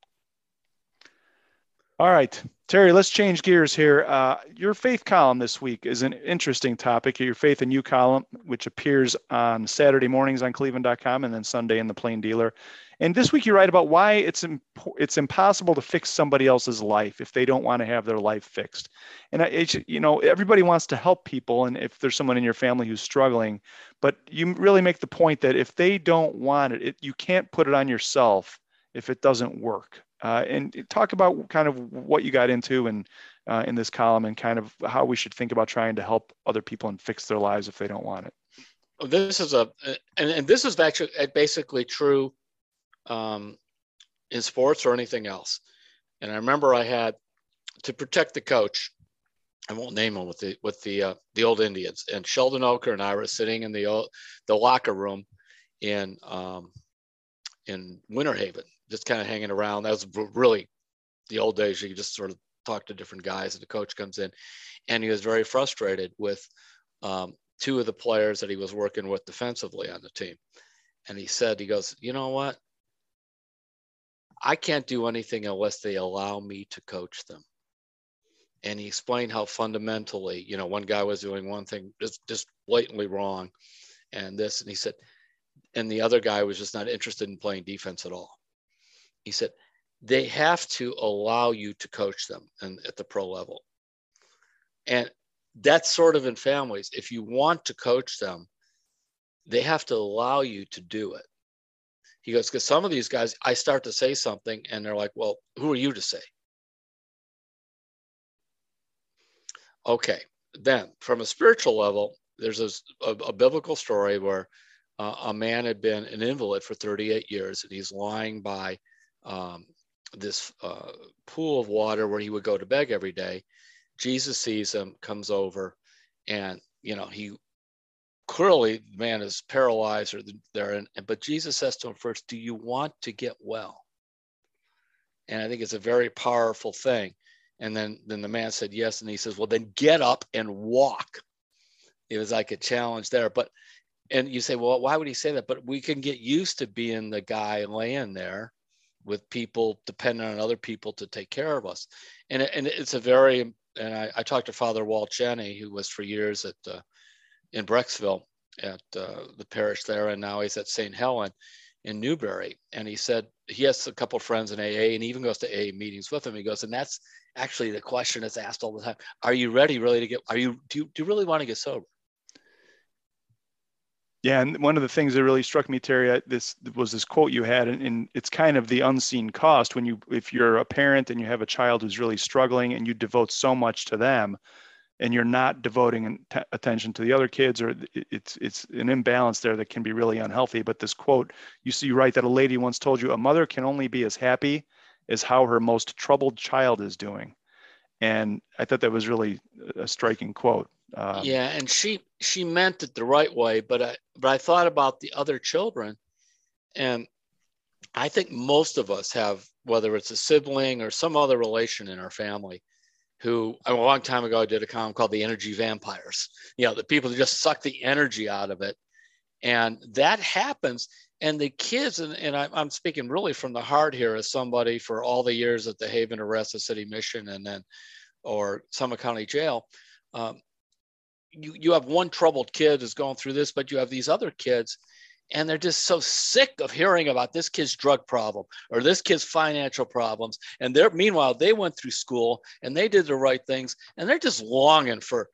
All right, Terry, let's change gears here. Uh, your faith column this week is an interesting topic. Your faith and you column, which appears on Saturday mornings on cleveland.com and then Sunday in the Plain Dealer. And this week you write about why it's imp- it's impossible to fix somebody else's life if they don't want to have their life fixed. And it's, you know everybody wants to help people, and if there's someone in your family who's struggling, but you really make the point that if they don't want it, it you can't put it on yourself if it doesn't work. Uh, and talk about kind of what you got into and uh, in this column and kind of how we should think about trying to help other people and fix their lives if they don't want it. This is a and, and this is actually basically true um, in sports or anything else. And I remember I had to protect the coach. I won't name him with the with the uh, the old Indians. And Sheldon Ocker and I were sitting in the old, the locker room in um, in Winter Haven, just kind of hanging around. That was really the old days. You just sort of talk to different guys, and the coach comes in, and he was very frustrated with um, two of the players that he was working with defensively on the team. And he said, he goes, you know what? I can't do anything unless they allow me to coach them. And he explained how fundamentally, you know, one guy was doing one thing just, just blatantly wrong and this. And he said, and the other guy was just not interested in playing defense at all. He said, they have to allow you to coach them and at the pro level. And that's sort of in families. If you want to coach them, they have to allow you to do it. He goes, because some of these guys, I start to say something and they're like, well, who are you to say? Okay, then from a spiritual level, there's a, a, a biblical story where uh, a man had been an invalid for 38 years and he's lying by um, this uh, pool of water where he would go to beg every day. Jesus sees him, comes over, and you know he clearly the man is paralyzed or there. And, but Jesus says to him first, "Do you want to get well?" And I think it's a very powerful thing. And then then the man said yes, and he says, "Well, then get up and walk." It was like a challenge there, but and you say, well, why would he say that? But we can get used to being the guy laying there with people depending on other people to take care of us. And, and it's a very, and I, I talked to Father Walt Jenny, who was for years at uh, in Brecksville at uh, the parish there, and now he's at St. Helen in Newbury. And he said he has a couple friends in AA, and he even goes to AA meetings with them. He goes, and that's actually the question that's asked all the time: Are you ready, really, to get? Are you do you, do you really want to get sober? Yeah, and one of the things that really struck me, Terry, this was this quote you had, and, and, it's kind of the unseen cost when you, if you're a parent and you have a child who's really struggling, and you devote so much to them, and you're not devoting attention to the other kids, or it's it's an imbalance there that can be really unhealthy. But this quote, you see, right, that a lady once told you, a mother can only be as happy as how her most troubled child is doing, and I thought that was really a striking quote. Um, yeah, and she she meant it the right way, but I but I thought about the other children, and I think most of us have whether it's a sibling or some other relation in our family who a long time ago I did a column called the energy vampires. You know, the people who just suck the energy out of it. And that happens. And the kids, and, and I, am speaking really from the heart here as somebody for all the years at the Haven of Rest City Mission and then, or Summit County Jail, um, you, you have one troubled kid who's going through this, but you have these other kids and they're just so sick of hearing about this kid's drug problem or this kid's financial problems. And they're meanwhile they went through school and they did the right things and they're just longing for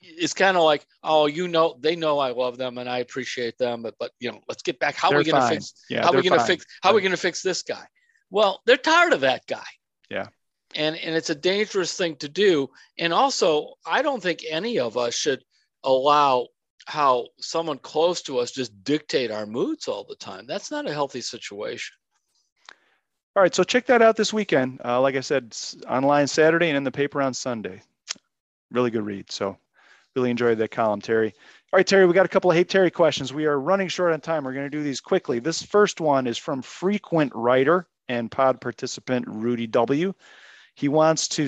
it's kind of like oh you know they know i love them and i appreciate them but but you know let's get back. How they're are we going to fix yeah, how are we going to fix how are we going to fix this guy? Well they're tired of that guy. Yeah. And and it's a dangerous thing to do. And also i don't think any of us should allow how someone close to us just dictate our moods all the time. That's not a healthy situation. All right so check that out this weekend. Uh, like i said online saturday and in the paper on sunday. Really good read so really enjoyed that column terry. All right terry we got a couple of hey terry questions. We are running short on time. We're going to do these quickly. This first one is from frequent writer and pod participant rudy w he wants to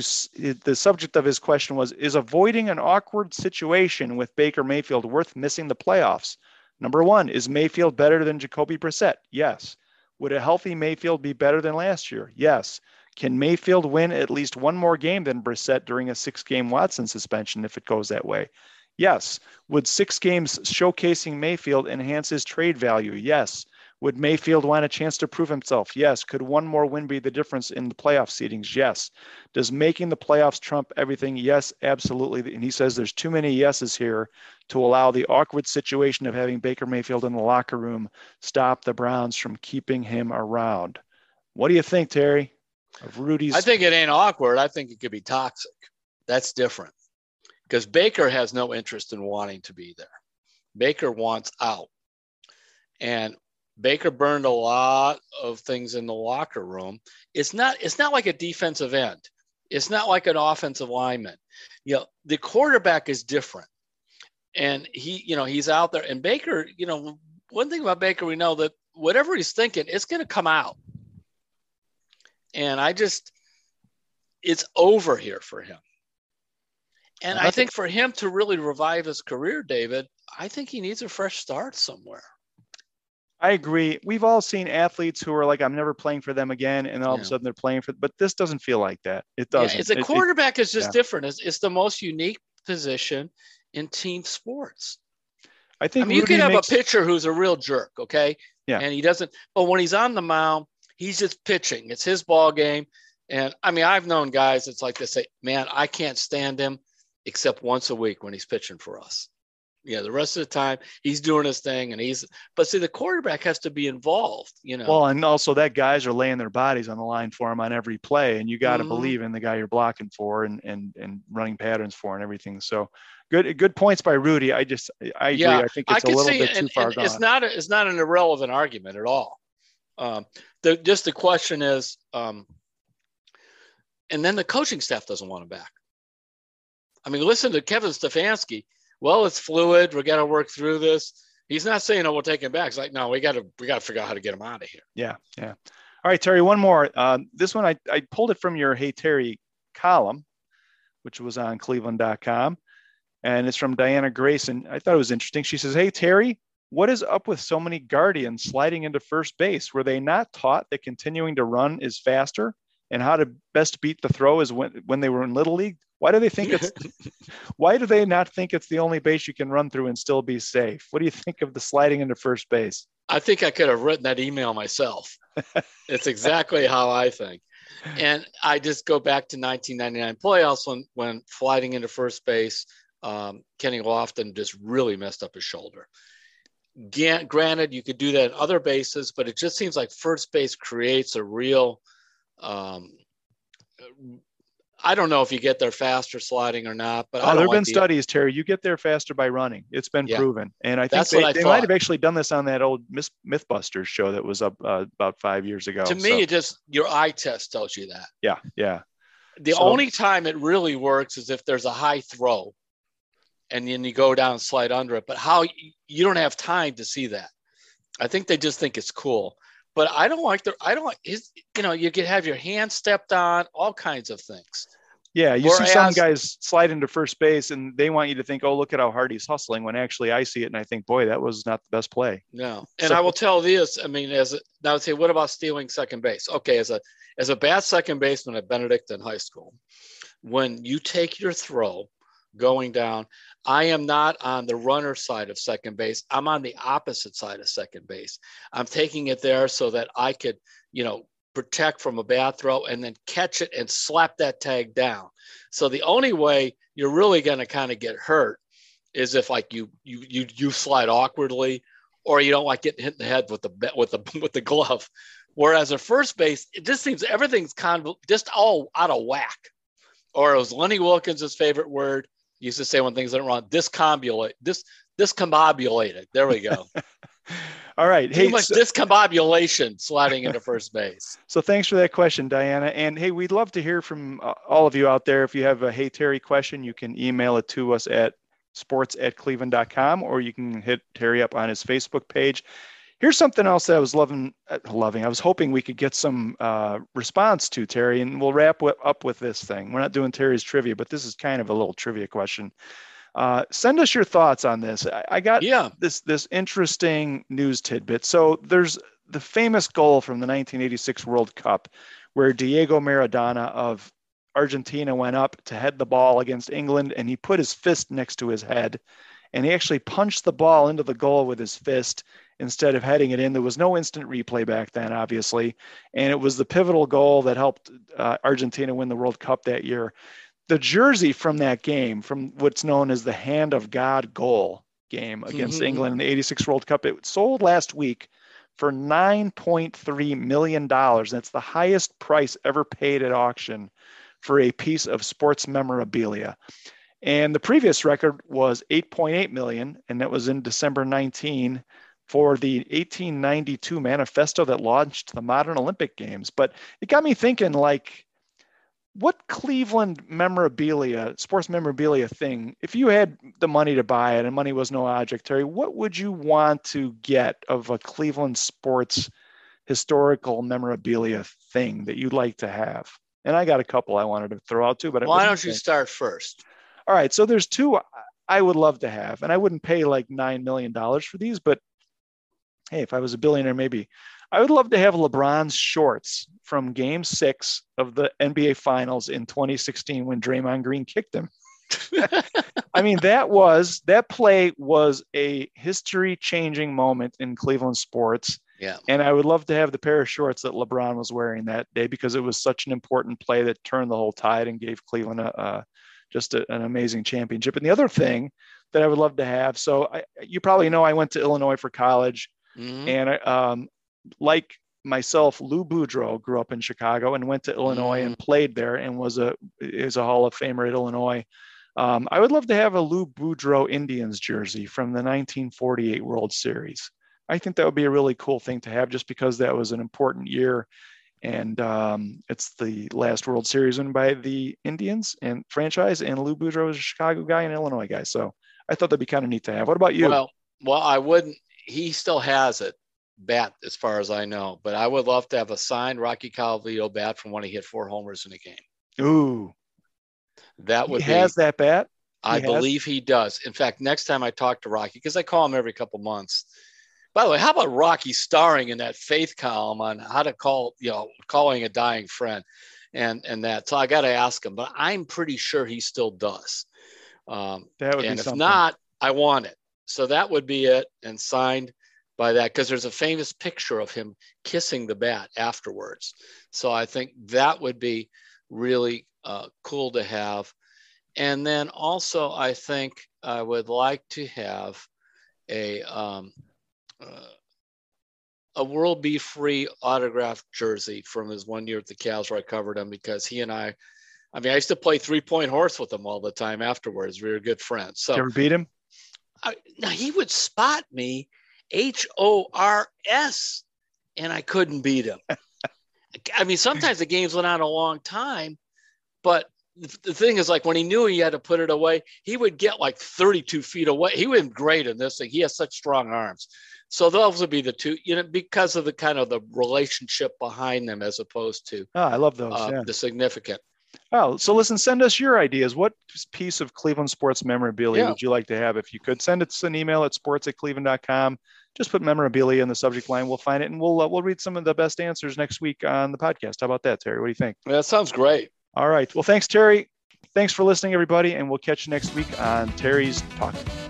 the subject of his question was is avoiding an awkward situation with baker mayfield worth missing the playoffs? Number one is mayfield better than jacoby brissett? Yes. Would a healthy mayfield be better than last year? Yes. Can mayfield win at least one more game than brissett during a six game watson suspension if it goes that way? Yes. Would six games showcasing mayfield enhance his trade value? Yes would Mayfield want a chance to prove himself? Yes. Could one more win be the difference in the playoff seedings? Yes. Does making the playoffs trump everything? Yes, absolutely. And he says there's too many yeses here to allow the awkward situation of having Baker Mayfield in the locker room stop the Browns from keeping him around. What do you think, Terry? Of Rudy's I think it ain't awkward. I think it could be toxic. That's different. Because Baker has no interest in wanting to be there. Baker wants out. And Baker burned a lot of things in the locker room. It's not it's not like a defensive end. It's not like an offensive lineman. You know, the quarterback is different. And he, you know, he's out there and Baker, you know, one thing about Baker we know that whatever he's thinking, it's going to come out. And I just it's over here for him. And I think for him to really revive his career, David, I think he needs a fresh start somewhere. I agree. We've all seen athletes who are like, I'm never playing for them again. And then all yeah. of a sudden they're playing for, but this doesn't feel like that. It doesn't. Yeah, it's a quarterback it, is just yeah. different. It's, it's, the most unique position in team sports. I think I mean, you can have makes... a pitcher who's a real jerk. Okay. Yeah. And he doesn't, but when he's on the mound, he's just pitching. It's his ball game. And I mean, I've known guys, it's like they say, man, I can't stand him. except once a week when he's pitching for us. Yeah, the rest of the time he's doing his thing and he's but see the quarterback has to be involved, you know. Well, and also that guys are laying their bodies on the line for him on every play, and you got to mm-hmm. believe in the guy you're blocking for and and and running patterns for and everything. So good good points by Rudy. I just I agree. Yeah, I think it's I a little bit too far gone. It's not a, it's not an irrelevant argument at all. Um, the just the question is, um, and then the coaching staff doesn't want him back. I mean, listen to Kevin Stefanski well, it's fluid. We got to work through this. He's not saying, "Oh, we'll take him back." It's like, no, we got to we got to figure out how to get him out of here. Yeah, yeah. All right, Terry. One more. Uh, this one I I pulled it from your Hey Terry column, which was on Cleveland.com, and it's from Diana Grayson. I thought it was interesting. She says, "Hey Terry, what is up with so many guardians sliding into first base? Were they not taught that continuing to run is faster? and how to best beat the throw is when when they were in little league why do they think it's *laughs* *laughs* why do they not think it's the only base you can run through and still be safe? What do you think of the sliding into first base? I think i could have written that email myself. *laughs* It's exactly how i think. And i just go back to 1999 playoffs when when sliding into first base um, kenny lofton just really messed up his shoulder. Granted you could do that in other bases but it just seems like first base creates a real um, I don't know if you get there faster sliding or not, but oh, there have been studies, Terry. You get there faster by running. It's been yeah. proven, and I think they, I they might have actually done this on that old MythBusters show that was up uh, about five years ago. To me, so. it just your eye test tells you that. Yeah, yeah. The so, only time it really works is if there's a high throw, and then you go down and slide under it. But how you don't have time to see that. I think they just think it's cool but I don't like the I don't like his you know you could have your hand stepped on all kinds of things. Yeah, you Whereas, see some guys slide into first base and they want you to think, oh, look at how hard he's hustling. When actually I see it and I think, boy, that was not the best play. No, and so, I will tell this. I mean, as a, now, I would say, what about stealing second base? Okay, as a as a bad second baseman at Benedictine High School, when you take your throw going down. I am not on the runner side of second base. I'm on the opposite side of second base. I'm taking it there so that I could, you know, protect from a bad throw and then catch it and slap that tag down. So the only way you're really going to kind of get hurt is if like you you you you slide awkwardly or you don't like getting hit in the head with the with the *laughs* with the glove. Whereas at first base, it just seems everything's kind of just all out of whack. Or it was Lenny Wilkens' favorite word used to say when things went wrong, discombobulate, this discombobulated. There we go. *laughs* All right. Too hey, much so, discombobulation sliding into *laughs* first base. So thanks for that question, Diana. And hey, we'd love to hear from uh, all of you out there. If you have a Hey Terry question, you can email it to us at sports at cleveland.com or you can hit Terry up on his Facebook page. Here's something else that I was loving, uh, loving. I was hoping we could get some uh, response to Terry, and we'll wrap up with this thing. We're not doing Terry's trivia, but this is kind of a little trivia question. Uh, send us your thoughts on this. I, I got yeah. this this interesting news tidbit. So there's the famous goal from the 1986 World Cup, where Diego Maradona of Argentina went up to head the ball against England, and he put his fist next to his head, and he actually punched the ball into the goal with his fist instead of heading it in. There was no instant replay back then, obviously, and it was the pivotal goal that helped uh, Argentina win the World Cup that year. The jersey from that game, from what's known as the Hand of God goal game against mm-hmm. England in the 86 World Cup, it sold last week for $9.3 million. That's the highest price ever paid at auction for a piece of sports memorabilia. And the previous record was 8.8 million, and that was in December 19 for the 1892 manifesto that launched the modern Olympic Games. But it got me thinking like, what Cleveland memorabilia, sports memorabilia thing, if you had the money to buy it and money was no object, Terry, what would you want to get of a Cleveland sports historical memorabilia thing that you'd like to have? And I got a couple I wanted to throw out too, but why don't you start first? All right, so there's two I would love to have, and I wouldn't pay like nine million dollars for these, but hey, if I was a billionaire, maybe I would love to have LeBron's shorts from game six of the NBA finals in 2016 when Draymond Green kicked him. *laughs* I mean, that was that play was a history changing moment in Cleveland sports. Yeah. And I would love to have the pair of shorts that LeBron was wearing that day because it was such an important play that turned the whole tide and gave Cleveland a, a just a, an amazing championship. And the other thing that I would love to have, so I, you probably know I went to Illinois for college, mm-hmm. and I, um, like myself, Lou Boudreau grew up in Chicago and went to Illinois mm-hmm. and played there and was a is a Hall of Famer at Illinois. Um, I would love to have a Lou Boudreau Indians jersey from the 1948 World Series. I think that would be a really cool thing to have just because that was an important year. And um, it's the last World Series won by the Indians and franchise. And Lou Boudreau is a Chicago guy and Illinois guy. So I thought that'd be kind of neat to have. What about you? Well, well, I wouldn't. He still has it bat as far as I know, but I would love to have a signed Rocky Colavito bat from when he hit four homers in a game. Ooh, that would he has that bat. He I has? believe he does. In fact, next time I talk to Rocky, because I call him every couple months. By the way, how about Rocky starring in that faith column on how to call, you know, calling a dying friend, and and that. So I got to ask him, but I'm pretty sure he still does. Um, that would and if something. not, I want it. So that would be it, and signed by that because there's a famous picture of him kissing the bat afterwards. So I think that would be really uh, cool to have. And then also, I think I would like to have a um, uh, a World B. Free autographed jersey from his one year at the Cavs where I covered him because he and I, I mean, I used to play three point horse with him all the time afterwards. We were good friends. So you ever beat him? I, now he would spot me H O R S and I couldn't beat him. *laughs* I mean, sometimes the games went on a long time, but the thing is, like when he knew he had to put it away, he would get like 32 feet away. He was great in this thing. He has such strong arms. So those would be the two, you know, because of the kind of the relationship behind them as opposed to. Oh, I love those. Uh, yeah. The significant. Oh, so listen, send us your ideas. What piece of Cleveland sports memorabilia yeah. would you like to have? If you could send us an email at sports at cleveland.com. Just put memorabilia in the subject line. We'll find it and we'll uh, we'll read some of the best answers next week on the podcast. How about that, Terry? What do you think? That sounds great. All right. Well, thanks, Terry. Thanks for listening, everybody, and we'll catch you next week on Terry's Talking.